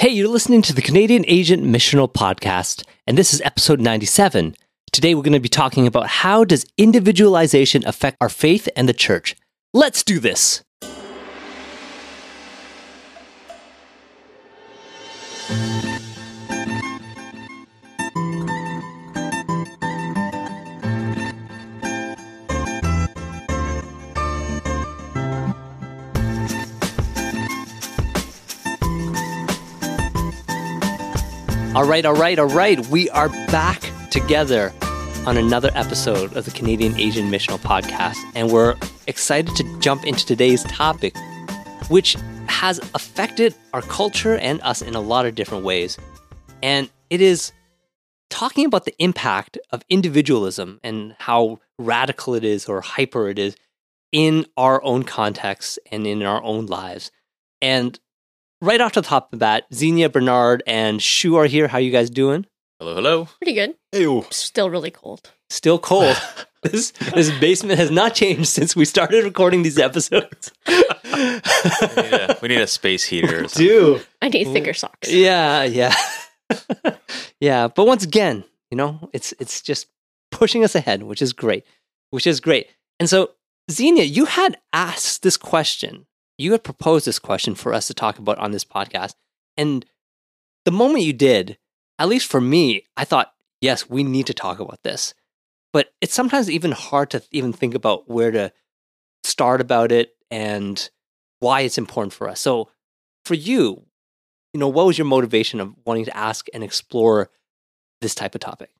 Hey, you're listening to the Canadian Asian Missional Podcast, and this is episode 97. Today we're going to be talking about how does individualization affect our faith and the church. Let's do this. All right, all right, all right. We are back together on another episode of the Canadian Asian Missional Podcast, and we're excited to jump into today's topic, which has affected our culture and us in a lot of different ways. And it is talking about the impact of individualism and how radical it is or hyper it is in our own context and in our own lives. And right off the top of the bat, Xenia, Bernard, and Shu are here. How you guys doing? Hello, hello. Pretty good. Ew. Still really cold. Still cold. this this basement has not changed since we started recording these episodes. We need a, we need a space heater. Or. Do I need thicker socks. yeah, yeah, yeah. But once again, you know, it's it's just pushing us ahead, which is great, which is great. And so, Xenia, you had asked this question. You had proposed this question for us to talk about on this podcast, and the moment you did, at least for me, I thought, yes, we need to talk about this. But it's sometimes even hard to even think about where to start about it and why it's important for us. So, for you, you know, what was your motivation of wanting to ask and explore this type of topic?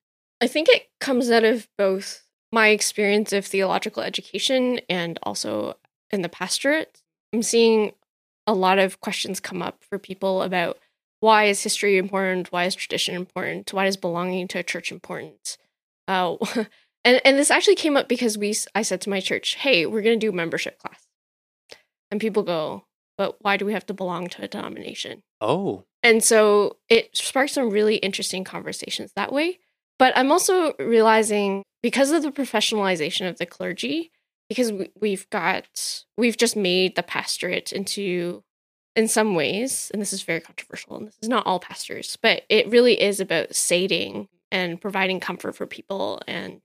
I think it comes out of both my experience of theological education and also in the pastorate. I'm seeing a lot of questions come up for people about why is history important? Why is tradition important? Why is belonging to a church important? Uh, and and this actually came up because we I said to my church, "Hey, we're going to do membership class," and people go, "But why do we have to belong to a denomination?" Oh, And so it sparked some really interesting conversations that way. But I'm also realizing because of the professionalization of the clergy, because we- we've got, we've just made the pastorate into, in some ways, and this is very controversial, and this is not all pastors, but it really is about sating and providing comfort for people. And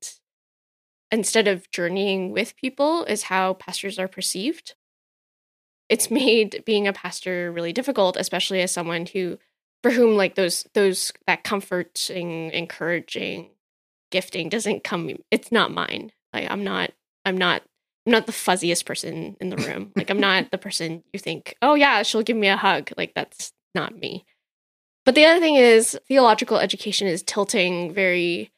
instead of journeying with people, is how pastors are perceived it's made being a pastor really difficult, especially as someone who for whom like those those that comforting, encouraging gifting doesn't come it's not mine. Like I'm not I'm not I'm not the fuzziest person in the room. Like I'm not the person you think, "Oh yeah, she'll give me a hug." Like that's not me. But the other thing is theological education is tilting very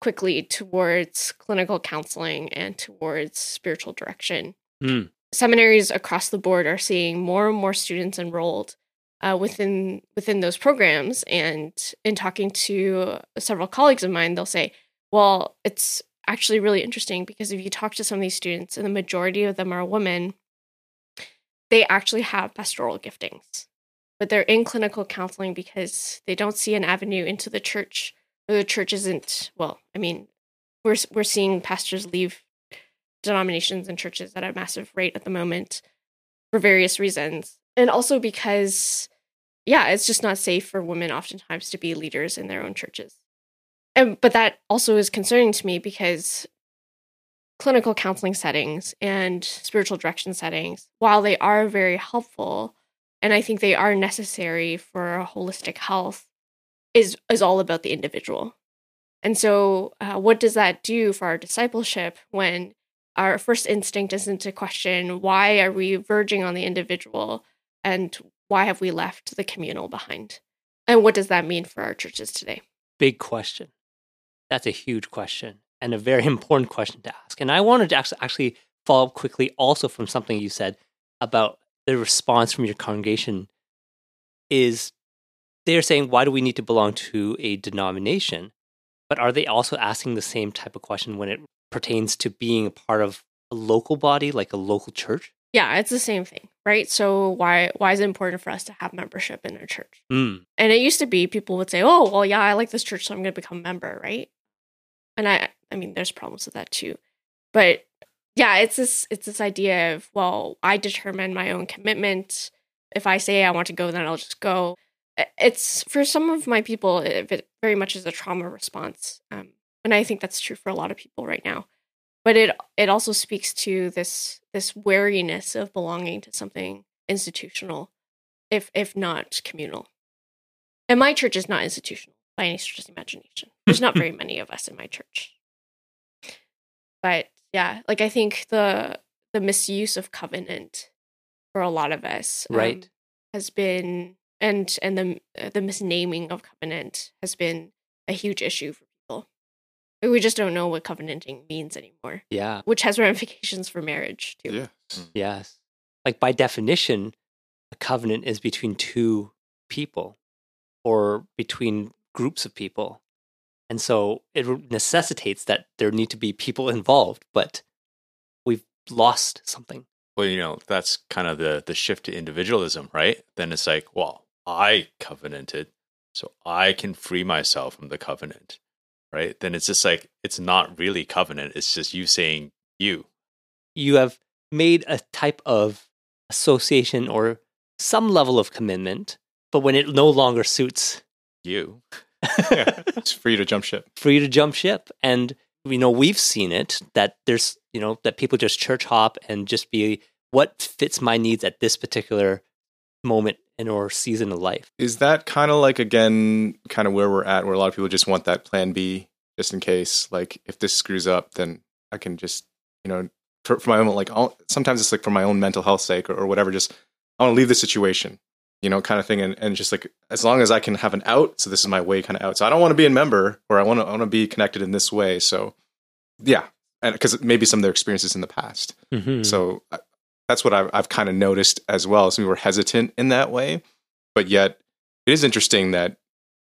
quickly towards clinical counseling and towards spiritual direction Hmm. seminaries across the board are seeing more and more students enrolled uh, within within those programs. And in talking to several colleagues of mine, they'll say, "Well, it's actually really interesting because if you talk to some of these students, and the majority of them are women, they actually have pastoral giftings, but they're in clinical counseling because they don't see an avenue into the church, or the church isn't well. I mean, we're we're seeing pastors leave denominations and churches at a massive rate at the moment for various reasons. And also because, yeah, it's just not safe for women oftentimes to be leaders in their own churches. And but that also is concerning to me because clinical counseling settings and spiritual direction settings, while they are very helpful, and I think they are necessary for holistic health, is is all about the individual. And so, uh, what does that do for our discipleship when our first instinct isn't to question why are we verging on the individual and why have we left the communal behind and what does that mean for our churches today big question. That's a huge question and a very important question to ask. And I wanted to actually, follow up quickly also from something you said about the response from your congregation is they're saying, why do we need to belong to a denomination? But are they also asking the same type of question when it pertains to being a part of a local body, like a local church? yeah it's the same thing right so why why is it important for us to have membership in a church Mm. and it used to be people would say oh well yeah i like this church so i'm going to become a member right and i i mean there's problems with that too. But yeah it's this it's this idea of well i determine my own commitment. If i say i want to go then i'll just go. It's for some of my people, it very much is a trauma response, um, and I think that's true for a lot of people right now. But it it also speaks to this this wariness of belonging to something institutional, if if not communal. And my church is not institutional by any stretch of imagination. There's not very many of us in my church. But yeah, like I think the the misuse of covenant for a lot of us, right, um, has been and and the uh, the misnaming of covenant has been a huge issue for people. We just don't know what covenanting means anymore. Yeah, which has ramifications for marriage too. Yeah. Mm. Yes, like by definition, a covenant is between two people or between groups of people. And so it necessitates that there need to be people involved, but we've lost something. Well, you know, that's kind of the the shift to individualism, right? Then it's like, well, I covenanted, so I can free myself from the covenant, right? Then it's just like it's not really covenant, it's just you saying you. You have made a type of association or some level of commitment, but when it no longer suits you, yeah, it's free to jump ship. Free to jump ship. And you know, we've seen it that there's, you know, that people just church hop and just be what fits my needs at this particular moment in or season of life. Is that kind of like again kind of where we're at where a lot of people just want that plan B just in case like if this screws up then I can just, you know, for, for my own like I'll, sometimes it's like for my own mental health sake or, or whatever just I want to leave the situation you know, kind of thing. And, and just like as long as I can have an out, so this is my way kind of out. So I don't want to be a member or I want to I want to be connected in this way. So yeah, and because maybe some of their experiences in the past. Mm-hmm. So uh, that's what I've, I've kind of noticed as well. So we were hesitant in that way, but yet it is interesting that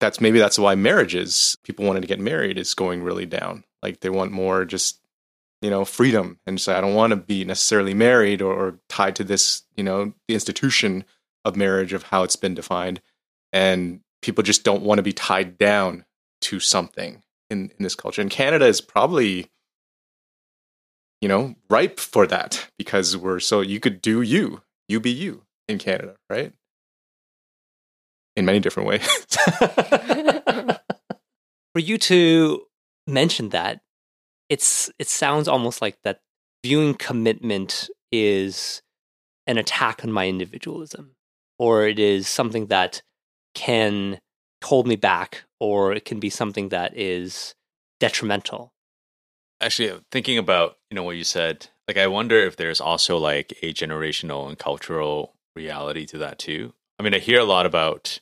that's maybe that's why marriages people wanting to get married is going really down. Like they want more just you know freedom and say I don't want to be necessarily married or, or tied to this you know the institution of marriage of how it's been defined and people just don't want to be tied down to something in, in this culture. And canada is probably you know ripe for that because we're so you could do you you be you in canada right? In many different ways. For you to mention that it's it sounds almost like that viewing commitment is an attack on my individualism or it is something that can hold me back, or it can be something that is detrimental. Actually, thinking about you know what you said, like I wonder if there's also like a generational and cultural reality to that too. I mean, I hear a lot about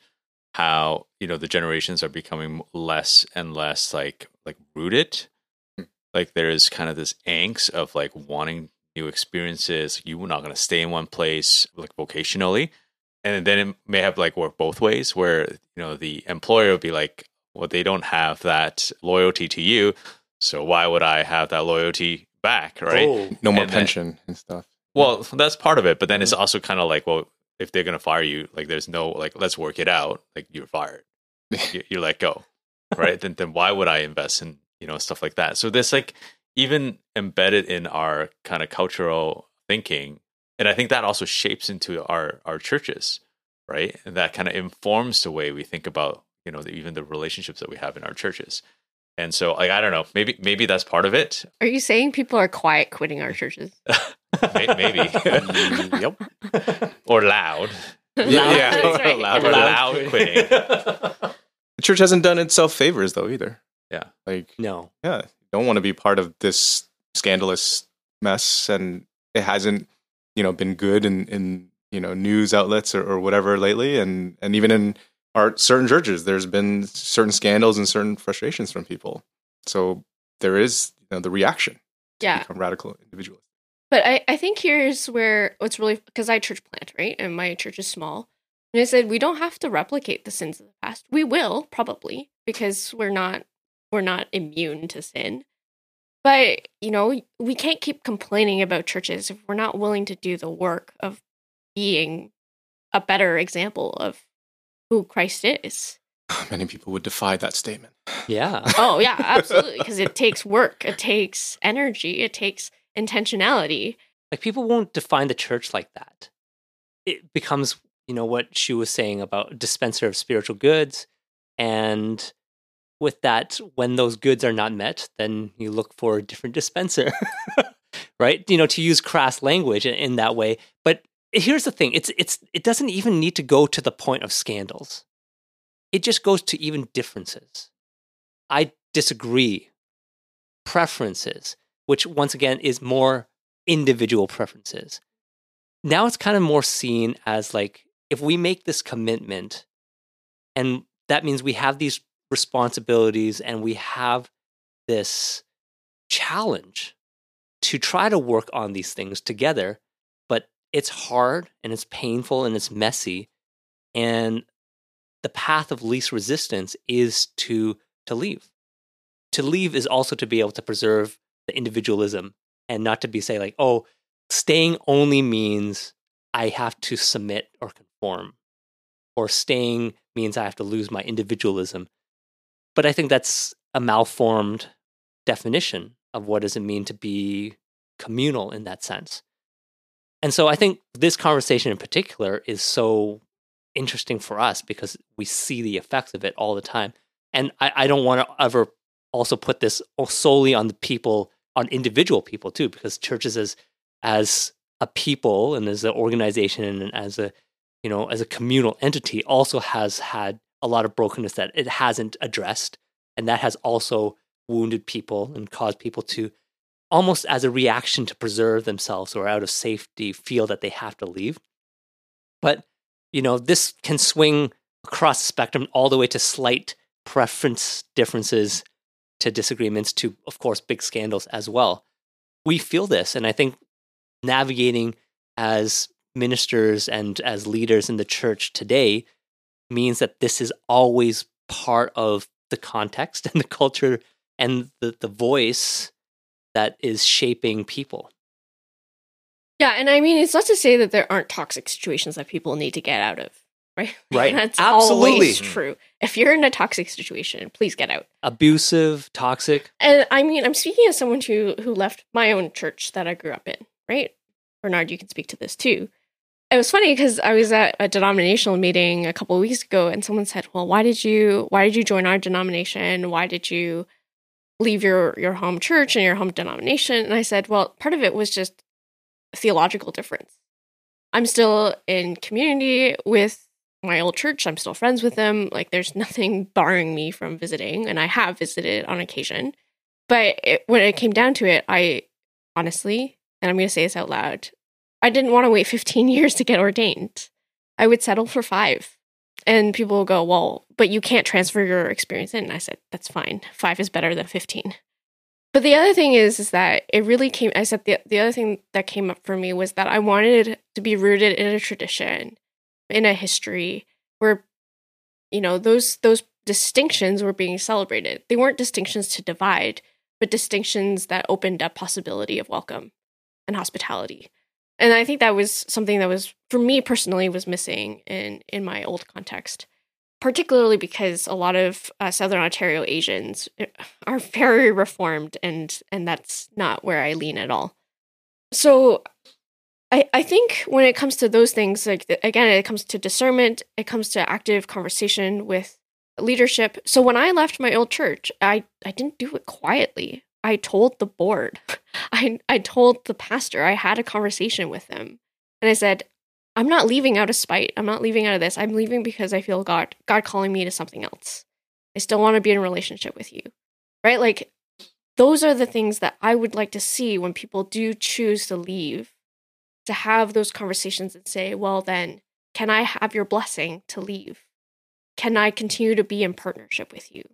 how you know the generations are becoming less and less like like rooted. Hmm. Like there is kind of this angst of like wanting new experiences. You're not going to stay in one place like vocationally and then it may have like work both ways where you know the employer will be like well they don't have that loyalty to you so why would i have that loyalty back? Right? Oh, no more and pension then, and stuff. Well that's part of it but then mm-hmm. it's also kind of like well if they're going to fire you like there's no like let's work it out like you're fired. You, you let go right? Then then why would i invest in you know stuff like that? So there's like even embedded in our kind of cultural thinking and I think that also shapes into our our churches, right? And that kind of informs the way we think about you know the, even the relationships that we have in our churches. And so, like, I don't know, maybe maybe that's part of it. Are you saying people are quiet quitting our churches? maybe. Mm, yep. Or loud. Loud, yeah, right. loud, or loud quitting. The church hasn't done itself favors though either. Yeah. Like no. Yeah. Don't want to be part of this scandalous mess and it hasn't you know been good in in you know news outlets or, or whatever lately, and and even in our certain churches, there's been certain scandals and certain frustrations from people. So there is you know, the reaction. Yeah, become radical individuals. But I, I think here's where what's really because I church plant right, and my church is small. And I said we don't have to replicate the sins of the past. We will probably because we're not we're not immune to sin. But, you know, we can't keep complaining about churches if we're not willing to do the work of being a better example of who Christ is. Many people would defy that statement. Yeah. oh, yeah, absolutely. Because it takes work, it takes energy, it takes intentionality. Like people won't define the church like that. It becomes you know what she was saying about dispenser of spiritual goods and with that when those goods are not met then you look for a different dispenser right? You know to use crass language in, that way. But here's the thing it's it's it doesn't even need to go to the point of scandals. It just goes to even differences. I disagree. Preferences which once again is more individual preferences. Now it's kind of more seen as like if we make this commitment and that means we have these responsibilities and we have this challenge to try to work on these things together but it's hard and it's painful and it's messy and the path of least resistance is to to leave to leave is also to be able to preserve the individualism and not to be say like oh staying only means I have to submit or conform, or staying means I have to lose my individualism. But I think that's a malformed definition of what does it mean to be communal in that sense. And so I think this conversation in particular is so interesting for us because we see the effects of it all the time. And I, I don't want to ever also put this solely on the people, on individual people too, because churches as as a people and as an organization and as a you know as a communal entity also has had a lot of brokenness that it hasn't addressed and that has also wounded people and caused people to almost as a reaction to preserve themselves or out of safety feel that they have to leave. But you know this can swing across the spectrum all the way to slight preference differences to disagreements to of course big scandals as well. We feel this and i think navigating as ministers and as leaders in the church today means that this is always part of the context and the culture and the, the voice that is shaping people. Yeah, and I mean, it's not to say that there aren't toxic situations that people need to get out of, right? Right. That's Absolutely. always true. If you're in a toxic situation, please get out. Abusive, toxic. And I mean, I'm speaking as someone who who left my own church that I grew up in, right? Bernard, you can speak to this too. It was funny because I was at a denominational meeting a couple of weeks ago, and someone said, "Well, why did you why did you join our denomination? Why did you leave your your home church and your home denomination?" And I said, "Well, part of it was just theological difference. I'm still in community with my old church. I'm still friends with them. Like, there's nothing barring me from visiting, and I have visited on occasion. But it, when it came down to it, I honestly and I'm going to say this out loud, I didn't want to wait 15 years to get ordained. I would settle for five. And people will go, well, but you can't transfer your experience in. And I said, that's fine. Five is better than 15. But the other thing is, is that it really came, I said, the, the other thing that came up for me was that I wanted to be rooted in a tradition, in a history where, you know, those, those distinctions were being celebrated. They weren't distinctions to divide, but distinctions that opened up possibility of welcome and hospitality. And I think that was something that was for me personally was missing in in my old context, particularly because a lot of uh, Southern Ontario Asians eh, are very reformed, and and that's not where I lean at all. So, I I think when it comes to those things, like again, it comes to discernment, it comes to active conversation with leadership. So when I left my old church, I I didn't do it quietly. I told the board. I I told the pastor. I had a conversation with him. And I said, I'm not leaving out of spite. I'm not leaving out of this. I'm leaving because I feel God God calling me to something else. I still want to be in a relationship with you. Right? Like those are the things that I would like to see when people do choose to leave. To have those conversations and say, well then, can I have your blessing to leave? Can I continue to be in partnership with you?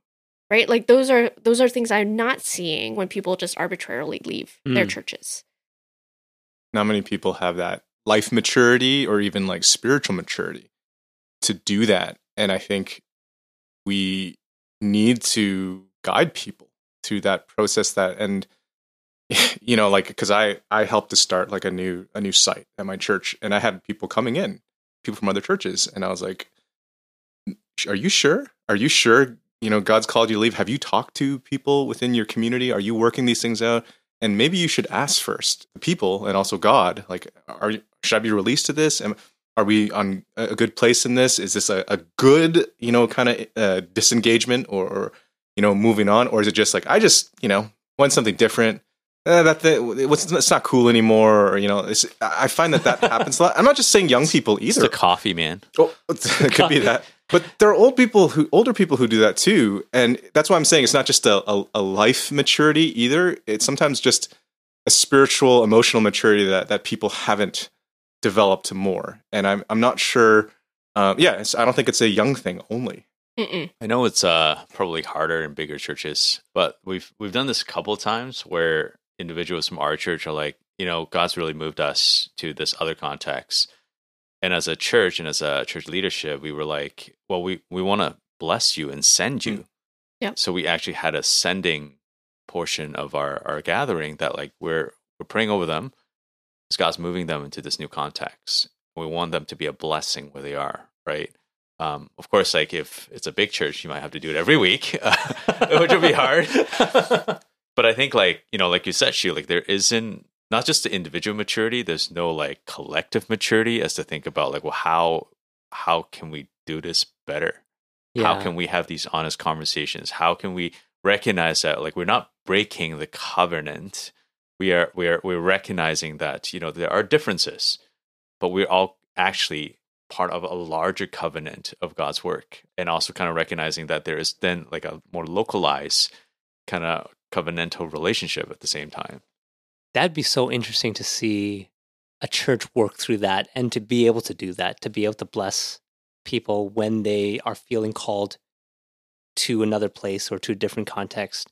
Right? Like those are those are things i'm not seeing when people just arbitrarily leave mm. their churches. Not many people have that life maturity or even like spiritual maturity to do that and i think we need to guide people through that process that and you know like because i i helped to start like a new a new site at my church and i had people coming in people from other churches and i was like are you sure? Are you sure you know god's called you to leave have you talked to people within your community are you working these things out and maybe you should ask first the people and also god like are should i be released to this and are we on a good place in this? Is this a, a good, you know, kind of uh, disengagement or, or, you know, moving on? Or is it just like, I just, you know, want something different? Uh, that the, it's, it's not cool anymore. Or, you know, I find that that happens a lot. I'm not just saying young people either. It's the coffee, man. Oh, it could be that. But there are old people who, older people who do that too. And that's why I'm saying it's not just a, a, a life maturity either. It's sometimes just a spiritual, emotional maturity that, that people haven't developed more. And I'm I'm not sure. Um, yeah, I don't think it's a young thing only. Mm-mm. I know it's uh, probably harder in bigger churches, but we've we've done this a couple of times where individuals from our church are like, you know, God's really moved us to this other context. And as a church and as a church leadership, we were like, well, we, we want to bless you and send you. Mm. Yep. So we actually had a sending portion of our, our gathering that like we're we're praying over them as God's moving them into this new context. We want them to be a blessing where they are, right? Um, of course, like if it's a big church, you might have to do it every week, which would be hard. but I think, like you know, like you said, Shu, like there isn't not just the individual maturity. There's no like collective maturity as to think about like, well, how how can we do this better? Yeah. How can we have these honest conversations? How can we recognize that like we're not breaking the covenant we are we are we're recognizing that you know there are differences, but we're all actually part of a larger covenant of God's work, and also kind of recognizing that there is then like a more localized kind of covenantal relationship at the same time. That'd be so interesting to see a church work through that and to be able to do that, to be able to bless people when they are feeling called to another place or to a different context.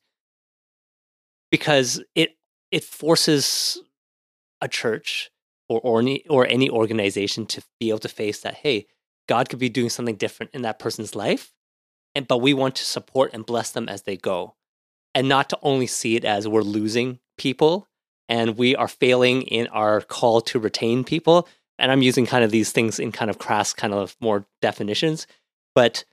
Because it it forces a church or or any, or any organization to be able to face that hey god could be doing something different in that person's life and but we want to support and bless them as they go and not to only see it as we're losing people and we are failing in our call to retain people. And i'm using kind of these things in kind of crass kind of more definitions but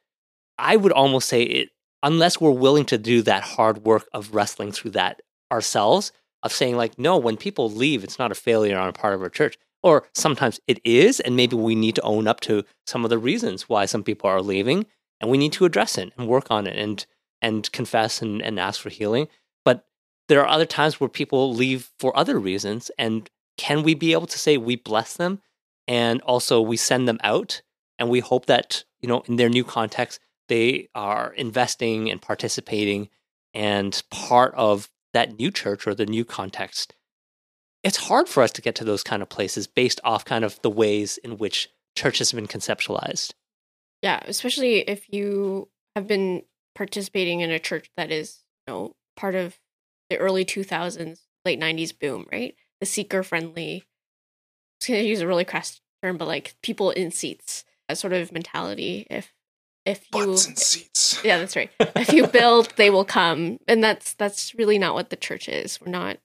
i would almost say it unless we're willing to do that hard work of wrestling through that ourselves of saying like no when people leave it's not a failure on a part of our church. Or sometimes it is and maybe we need to own up to some of the reasons why some people are leaving and we need to address it and work on it and and confess and, and ask for healing but there are other times where people leave for other reasons and can we be able to say we bless them and also we send them out and we hope that you know in their new context they are investing and participating and part of that new church or the new context, it's hard for us to get to those kind of places based off kind of the ways in which church has been conceptualized. Yeah, especially if you have been participating in a church that is, you know, part of the early 2000s, late 90s boom, right? The seeker friendly, I was going to use a really crass term, but like people in seats, a sort of mentality. If if you Butts and seats. yeah that's right if you build they will come and that's that's really not what the church is we're not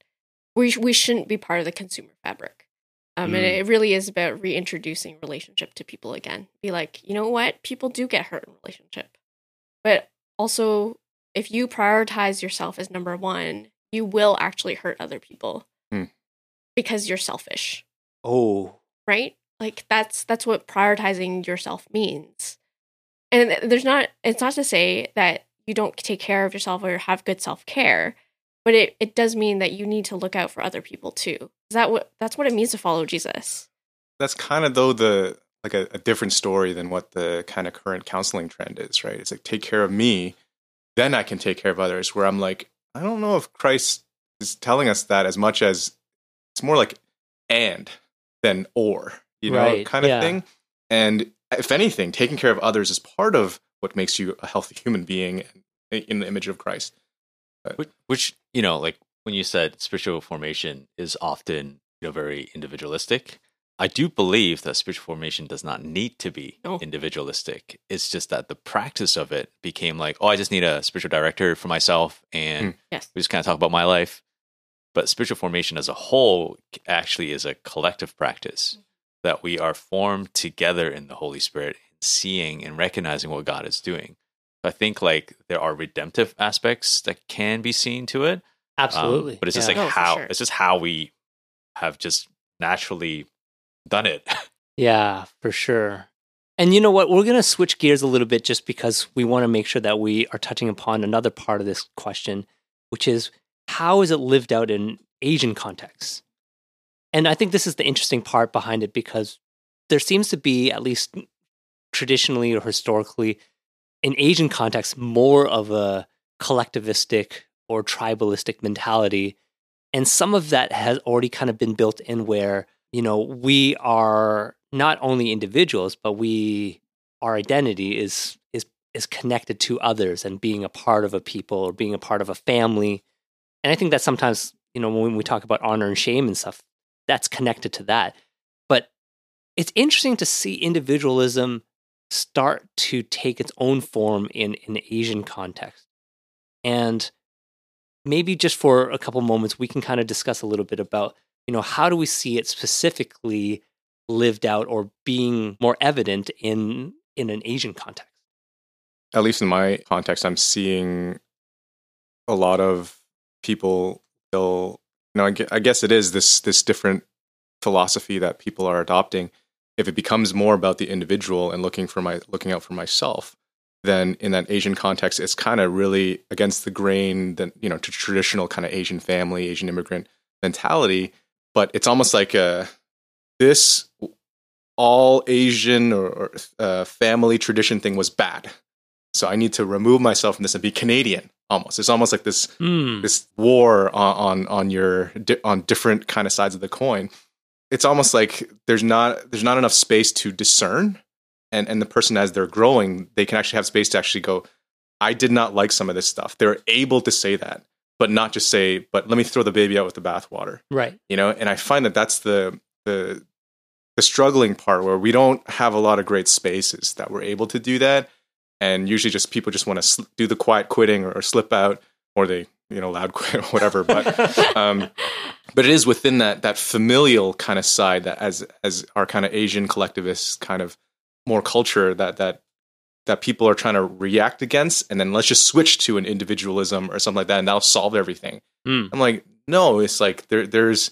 we we shouldn't be part of the consumer fabric um, and Mm. it really is about reintroducing relationship to people again be like you know what people do get hurt in relationship but also if you prioritize yourself as number one you will actually hurt other people Hmm. because you're selfish. Oh, right? Like that's that's what prioritizing yourself means. And there's not it's not to say that you don't take care of yourself or have good self-care but it, it does mean that you need to look out for other people too. Is that what that's what it means to follow jesus. That's kind of though the like a, a different story than what the kind of current counseling trend is, right? It's like take care of me, then I can take care of others. Where I'm like, I don't know if Christ is telling us that as much as it's more like and than or, you know, Right, kind of yeah. thing. And if anything, taking care of others is part of what makes you a healthy human being in the image of Christ. Which, which you know, like when you said spiritual formation is often you know very individualistic. I do believe that spiritual formation does not need to be No. individualistic. It's just that the practice of it became like, oh, I just need a spiritual director for myself, and yes we just kind of talk about my life. But spiritual formation as a whole actually is a collective practice that we are formed together in the Holy Spirit, seeing and recognizing what God is doing. I think like there are redemptive aspects that can be seen to it. um, absolutely. but it's just Yeah. like Oh, for how sure. it's just how we have just naturally done it. Yeah, for sure. And you know what? We're going to switch gears a little bit just because we want to make sure that we are touching upon another part of this question, which is how is it lived out in Asian contexts? And I think this is the interesting part behind it because there seems to be, at least traditionally or historically, in Asian contexts, more of a collectivistic or tribalistic mentality. And some of that has already kind of been built in where, you know, we are not only individuals, but we our identity is is is connected to others and being a part of a people or being a part of a family. And I think that sometimes, you know, when we talk about honor and shame and stuff, that's connected to that. But it's interesting to see individualism start to take its own form in an Asian context. And maybe just for a couple moments, we can kind of discuss a little bit about, you know, how do we see it specifically lived out or being more evident in in an Asian context? At least in my context, I'm seeing a lot of people still, you know, I guess it is this this different philosophy that people are adopting. If it becomes more about the individual and looking for my looking out for myself, then in that Asian context, it's kind of really against the grain, that you know, to traditional kind of Asian family, Asian immigrant mentality. But it's almost like a this all Asian or, or uh, family tradition thing was bad. So I need to remove myself from this and be Canadian. Almost, it's almost like this Mm. this war on on, on your di- on different kind of sides of the coin. It's almost like there's not there's not enough space to discern, and and the person as they're growing, they can actually have space to actually go. I did not like some of this stuff. They're able to say that, but not just say, "But let me throw the baby out with the bathwater." Right. you know and i find that that's the the the struggling part where we don't have a lot of great spaces that we're able to do that and usually just people just want to sl- do the quiet quitting or, or slip out or they you know loud quit or whatever but um but it is within that that familial kind of side that as as our kind of asian collectivist kind of more culture that that that people are trying to react against and then let's just switch to an individualism or something like that and that'll solve everything Mm. i'm like no it's like there there's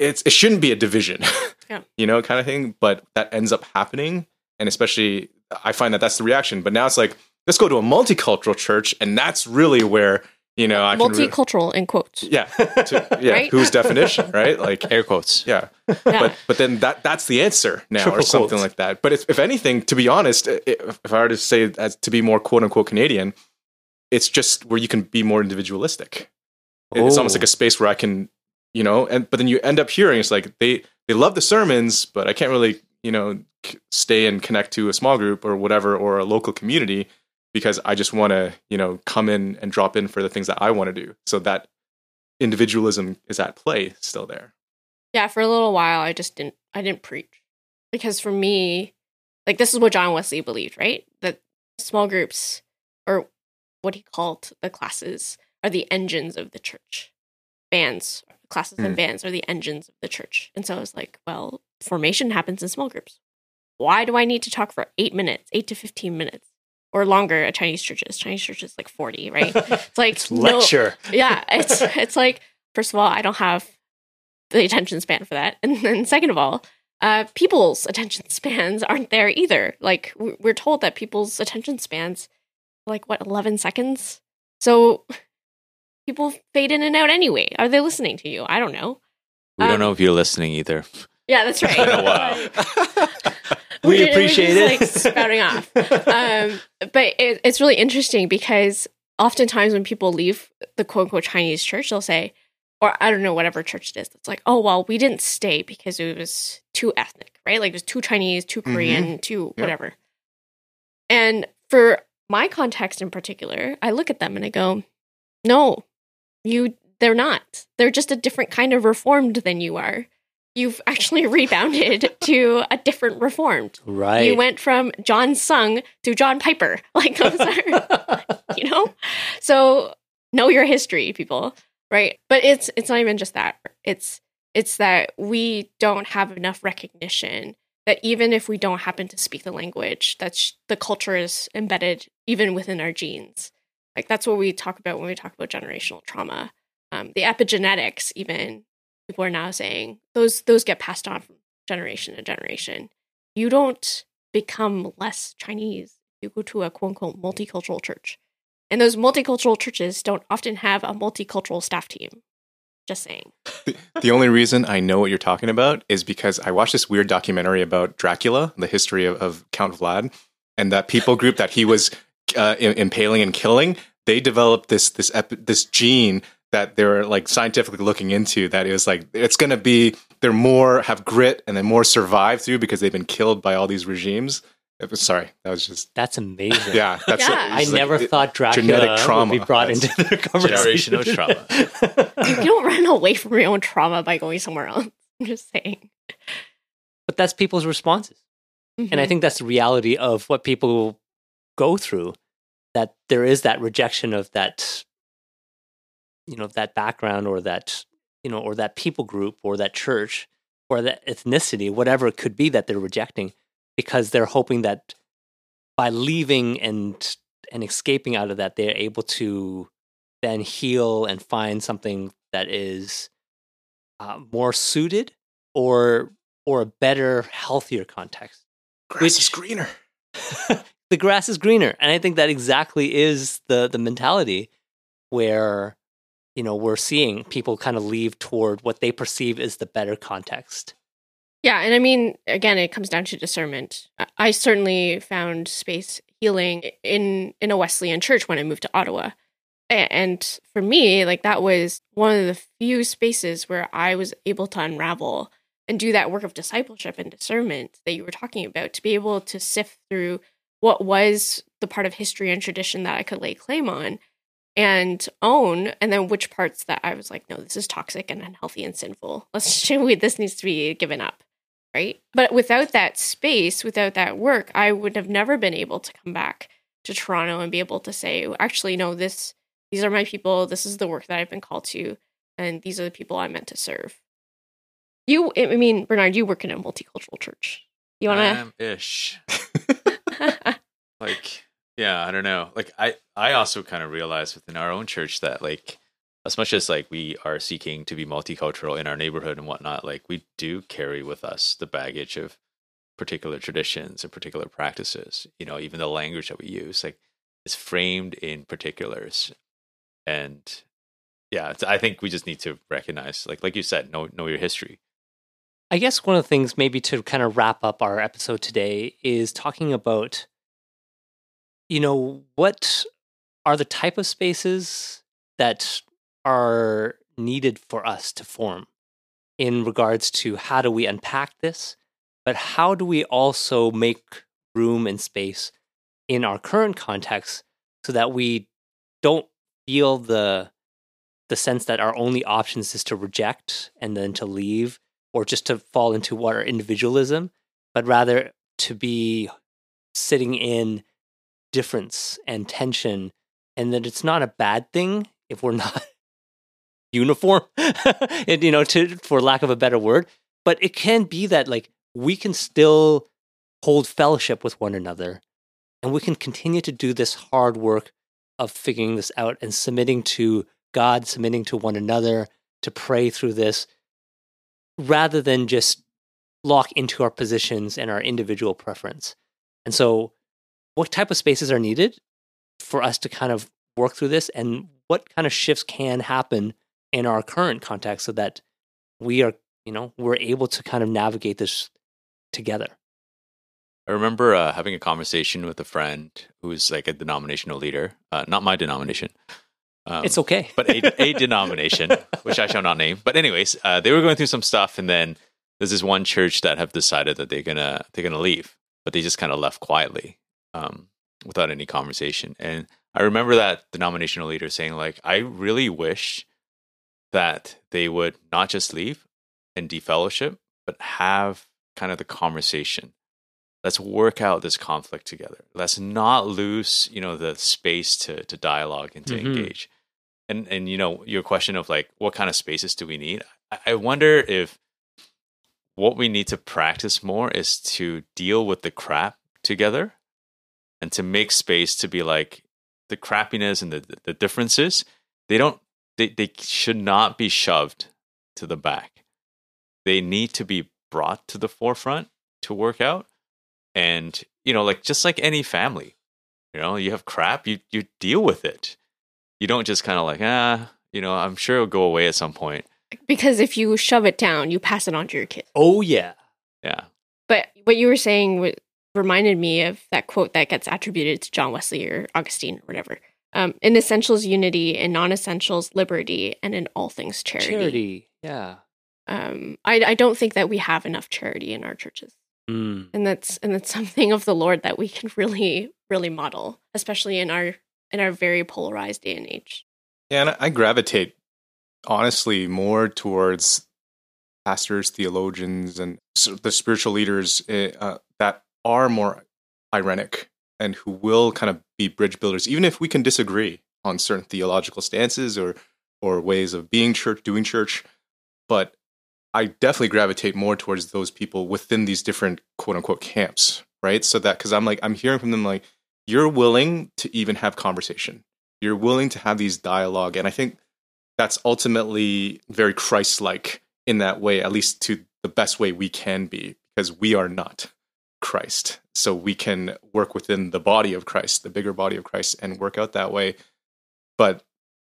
it's it shouldn't be a division Yeah. you know kind of thing but that ends up happening and especially i find that that's the reaction but now it's like let's go to a multicultural church and that's really where you know i can re- Multicultural in quotes. yeah to, yeah Right? whose definition right like Air quotes. yeah Yeah. but but then that that's the answer now Triple or something quotes. like that but it's, if anything to be honest if, if i were to say as to be more quote unquote canadian it's just where you can be more individualistic it's almost Oh. like a oh. space where i can you know and but then you end up hearing it's like they they love the sermons but i can't really you know stay and connect to a small group or whatever or a local community because i just want to you know come in and drop in for the things that i want to do so that individualism is at play still there Yeah, for a little while I just didn't I didn't preach. Because for me, like this is what John Wesley believed, right? That small groups or what he called the classes are the engines of the church. Bands, classes and Hmm. bands are the engines of the church. And so I was like, well, formation happens in small groups. Why do I need to talk for 8 minutes, 8 to 15 minutes? Or longer a Chinese church is. Chinese church is like 40, right? It's like It's no- lecture. yeah, it's it's like first of all, I don't have the attention span for that, and then second of all, uh, people's attention spans aren't there either. Like we're told that people's attention spans, like what eleven seconds, so people fade in and out anyway. Are they listening to you? I don't know. We don't Um, know if you're listening either. Yeah, that's right. been a while. We appreciate just, it. Like spouting off. um, but it, it's really interesting because oftentimes when people leave the quote unquote Chinese church, they'll say, or I don't know, whatever church it is, it's like, oh, well, we didn't stay because it was too ethnic, right? Like it was too Chinese, too Korean, too Yep. whatever. And for my context in particular, I look at them and I go, no, you, they're not. They're just a different kind of reformed than you are. You've actually rebounded to a different reformed. Right. You went from John Sung to John Piper. Like those are, you know. So know your history, people. Right. But it's it's not even just that. It's it's that we don't have enough recognition that even if we don't happen to speak the language, that's the culture is embedded even within our genes. Like that's what we talk about when we talk about generational trauma. Um, the epigenetics, even people are now saying those those get passed on from generation to generation. You don't become less Chinese. You go to a quote unquote multicultural church. And those multicultural churches don't often have a multicultural staff team. Just saying. the only reason I know what you're talking about is because I watched this weird documentary about Dracula, the history of, of Count Vlad, and that people group that he was uh, impaling and killing. They developed this this epi- this gene that they were like scientifically looking into. That it was like it's going to be they're more have grit and then more survive through because they've been killed by all these regimes. Was, sorry, that was just that's amazing. Yeah, that's yeah. I like, never it, thought Dracula genetic trauma would be brought into the conversation. Generational trauma. you don't run away from your own trauma by going somewhere else. I'm just saying. But that's people's responses, mm-hmm. and I mm-hmm. think that's the reality of what people go through. That there is that rejection of that, you know, that background or that you know, or that people group or that church or that ethnicity, whatever it could be that they're rejecting because they're hoping that by leaving and and escaping out of that they're able to then heal and find something that is uh, more suited or or a better healthier context grass which, is greener. the grass is greener. And i think that exactly is the the mentality where you know we're seeing people kind of leave toward what they perceive is the better context yeah, and I mean, again, it comes down to discernment. I certainly found space healing in in a Wesleyan church when I moved to Ottawa. And for me, like that was one of the few spaces where I was able to unravel and do that work of discipleship and discernment that you were talking about to be able to sift through what was the part of history and tradition that I could lay claim on and own and then which parts that I was like no this is toxic and unhealthy and sinful let's this needs to be given up right? But without that space, without that work, I would have never been able to come back to Toronto and be able to say, actually, no, this these are my people, this is the work that I've been called to, and these are the people I'm meant to serve. You, I mean, Bernard, you work in a multicultural church. You want to ish? like, yeah, I don't know. Like, I I also kind of realized within our own church that like as much as like we are seeking to be multicultural in our neighborhood and whatnot, like we do carry with us the baggage of particular traditions and particular practices. You know, even the language that we use, like, is framed in particulars. And yeah, I think we just need to recognize, like, like you said, know know your history. I guess one of the things, maybe to kind of wrap up our episode today, is talking about, you know, what are the type of spaces that are needed for us to form in regards to how do we unpack this, but how do we also make room and space in our current context so that we don't feel the the sense that our only options is to reject and then to leave or just to fall into what our individualism, but rather to be sitting in difference and tension and that it's not a bad thing if we're not uniform, and, you know, to for lack of a better word. But it can be that like we can still hold fellowship with one another, and we can continue to do this hard work of figuring this out and submitting to God, submitting to one another to pray through this, rather than just lock into our positions and our individual preference. And so, what type of spaces are needed for us to kind of work through this, and what kind of shifts can happen in our current context so that we are, you know, we're able to kind of navigate this together. I remember uh, having a conversation with a friend who's like a denominational leader, uh, not my denomination. Um, it's okay, but a, a denomination, which I shall not name. But anyways, uh, they were going through some stuff, and then there's this one church that have decided that they're gonna they're gonna leave, but they just kind of left quietly, um, without any conversation. And I remember that denominational leader saying, like, I really wish that they would not just leave and defellowship, but have kind of the conversation. Let's work out this conflict together. Let's not lose, you know, the space to to dialogue and to mm-hmm. engage. And and you know, your question of like what kind of spaces do we need? I, I wonder if what we need to practice more is to deal with the crap together and to make space to be like the crappiness and the the differences they don't they, they should not be shoved to the back. They need to be brought to the forefront to work out. And, you know, like just like any family, you know, you have crap, you you deal with it. You don't just kind of like, ah, you know, I'm sure it'll go away at some point. Because if you shove it down, you pass it on to your kid. Oh yeah. Yeah. But what you were saying w- reminded me of that quote that gets attributed to John Wesley or Augustine or whatever. Um, in essentials, unity. In non-essentials, liberty. And in all things, charity. Charity. Yeah. Um, I, I don't think that we have enough charity in our churches, Mm. and that's and that's something of the Lord that we can really really model, especially in our in our very polarized day and age. Yeah, and I- I gravitate honestly more towards pastors, theologians, and the spiritual leaders eh, uh, that are more ironic and who will kind of be bridge builders, even if we can disagree on certain theological stances or or ways of being church, doing church. But I definitely gravitate more towards those people within these different quote unquote camps, right? So that because I'm like I'm hearing from them like you're willing to even have conversation you're willing to have these dialogue and i think that's ultimately very christ-like in that way at least to the best way we can be because we are not christ. So we can work within the body of christ the bigger body of christ and work out that way. But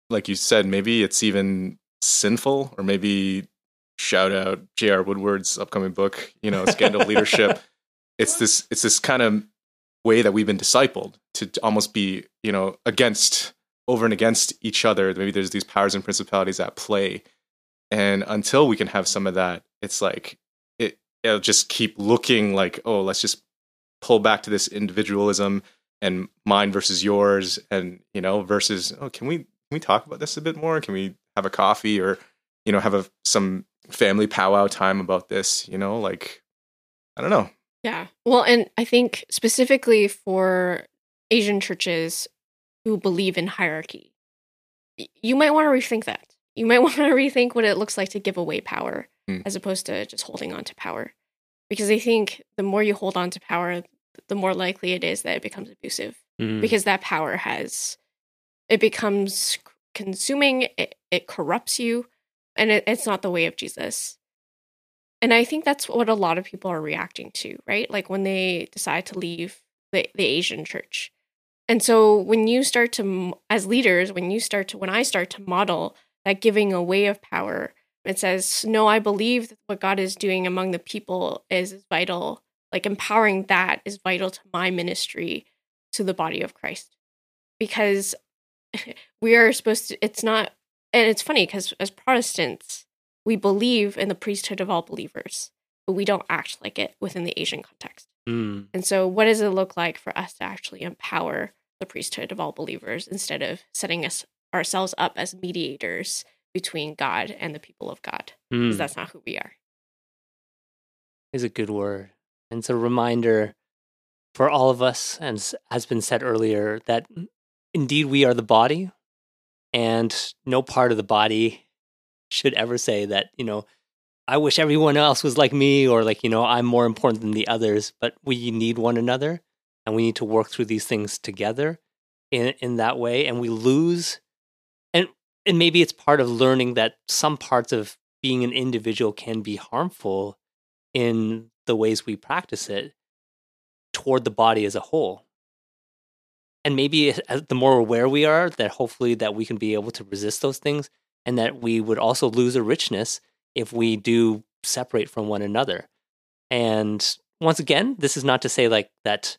like you said maybe it's even sinful or maybe shout out j.r woodward's upcoming book you know scandal leadership. It's this it's this kind of way that we've been discipled to, to almost be you know against over and against each other. Maybe there's these powers and principalities at play. And until we can have some of that it's like it'll just keep looking like oh let's just pull back to this individualism and mine versus yours and you know versus oh can we can we talk about this a bit more can we have a coffee or you know have a some family powwow time about this you know like i don't know Yeah. Well, and I think specifically for Asian churches who believe in hierarchy, you might want to rethink that. You might want to rethink what it looks like to give away power Hmm. as opposed to just holding on to power. Because I think the more you hold on to power, the more likely it is that it becomes abusive Mm. because that power has, it becomes consuming, it, it corrupts you, and it, it's not the way of Jesus. And I think that's what a lot of people are reacting to, right? Like when they decide to leave the, the Asian church. And so when you start to, as leaders, when you start to, when I start to model that giving away of power, it says, no, I believe that what God is doing among the people is, is vital. Like empowering that is vital to my ministry to the body of Christ. Because we are supposed to, it's not, and it's funny because as Protestants, we believe in the priesthood of all believers, but we don't act like it within the Asian context. Mm. And so, what does it look like for us to actually empower the priesthood of all believers instead of setting us ourselves up as mediators between God and the people of God? Because Mm. that's not who we are. is a good word. And it's a reminder for all of us, and has been said earlier, that indeed we are the body, and no part of the body should ever say that, you know, I wish everyone else was like me, or like, you know, I'm more important than the others, but we need one another, and we need to work through these things together in, in that way. And we lose, and, maybe it's part of learning that some parts of being an individual can be harmful in the ways we practice it toward the body as a whole. And maybe the more aware we are that hopefully that we can be able to resist those things and that we would also lose a richness if we do separate from one another. And once again this is not to say like that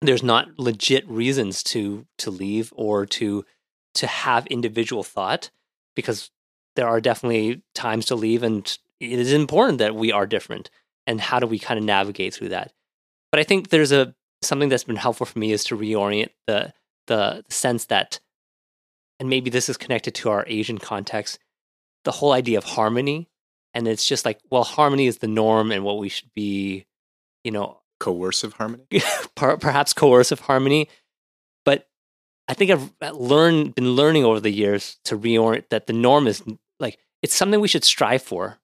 there's not legit reasons to to leave or to to have individual thought because there are definitely times to leave and it is important that we are different and how do we kind of navigate through that but i think there's a something that's been helpful for me is to reorient the the sense that and maybe this is connected to our asian context the whole idea of harmony and it's just like well harmony is the norm and what we should be you know coercive harmony perhaps coercive harmony. I think I've learned, been learning over the years to reorient that the norm is like it's something we should strive for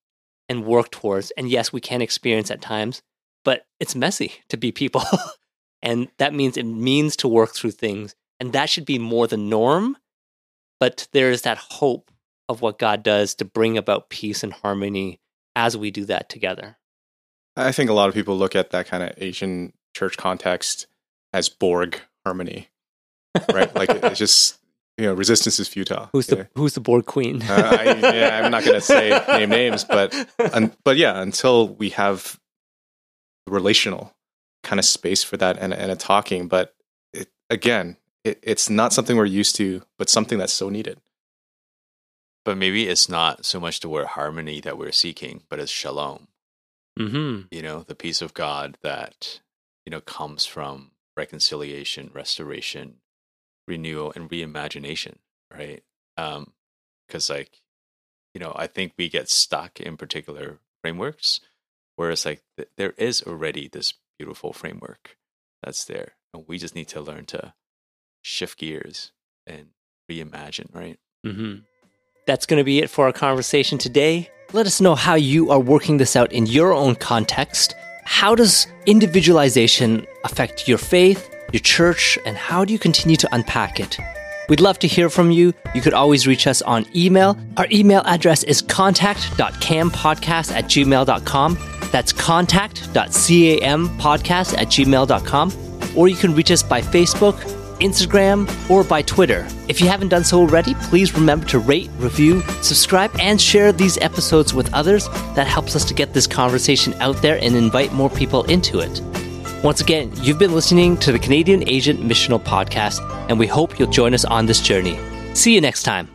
and work towards. And yes, we can experience at times, but it's messy to be people, and that means it means to work through things, and that should be more the norm. But there is that hope of what God does to bring about peace and harmony as we do that together. I think a lot of people look at that kind of Asian church context as Borg harmony, right? like it's just you know resistance is futile. Who's the Who's the Borg queen? uh, I, yeah, I'm not going to say name names, but un, but yeah, until we have relational kind of space for that and, and a talking, but it, again, it, it's not something we're used to, but something that's so needed. But maybe it's not so much the word harmony that we're seeking, but it's shalom. Mm-hmm. You know, the peace of God that you know comes from reconciliation, restoration, renewal, and reimagination. Right? Because um, like you know, I think we get stuck in particular frameworks, whereas like th- there is already this beautiful framework that's there, and we just need to learn to shift gears and reimagine. Right? Mm-hmm. That's going to be it for our conversation today. Let us know how you are working this out in your own context. How does individualization affect your faith, your church, and how do you continue to unpack it? We'd love to hear from you. You could always reach us on email. Our email address is contact.campodcast at gmail.com. That's contact.campodcast at gmail.com. Or you can reach us by Facebook, Instagram, or by Twitter. If you haven't done so already, please remember to rate, review, subscribe, and share these episodes with others. That helps us to get this conversation out there and invite more people into it. Once again, you've been listening to the Canadian Asian Missional Podcast, and we hope you'll join us on this journey. See you next time.